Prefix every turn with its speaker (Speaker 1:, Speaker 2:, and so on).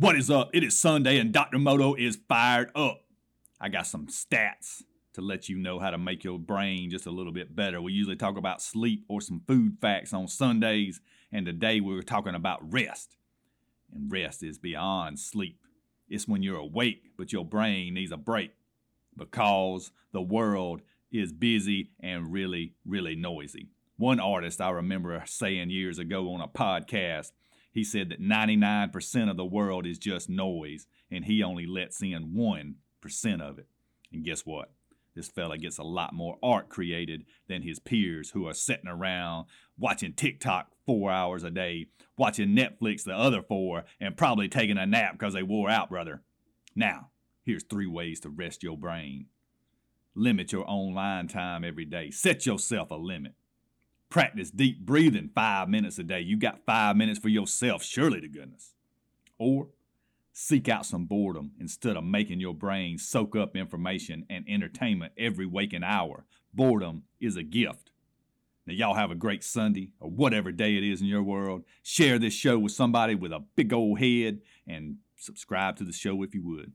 Speaker 1: What is up? It is Sunday and Dr. Moto is fired up. I got some stats to let you know how to make your brain just a little bit better. We usually talk about sleep or some food facts on Sundays, and today we are talking about rest. And rest is beyond sleep. It's when you're awake, but your brain needs a break because the world is busy and really, really noisy. One artist I remember saying years ago on a podcast he said that 99% of the world is just noise, and he only lets in 1% of it. And guess what? This fella gets a lot more art created than his peers who are sitting around watching TikTok four hours a day, watching Netflix the other four, and probably taking a nap because they wore out, brother. Now, here's three ways to rest your brain. Limit your online time every day. Set yourself a limit. Practice deep breathing five minutes a day. You got five minutes for yourself, surely to goodness. Or seek out some boredom instead of making your brain soak up information and entertainment every waking hour. Boredom is a gift. Now, y'all have a great Sunday or whatever day it is in your world. Share this show with somebody with a big old head and subscribe to the show if you would.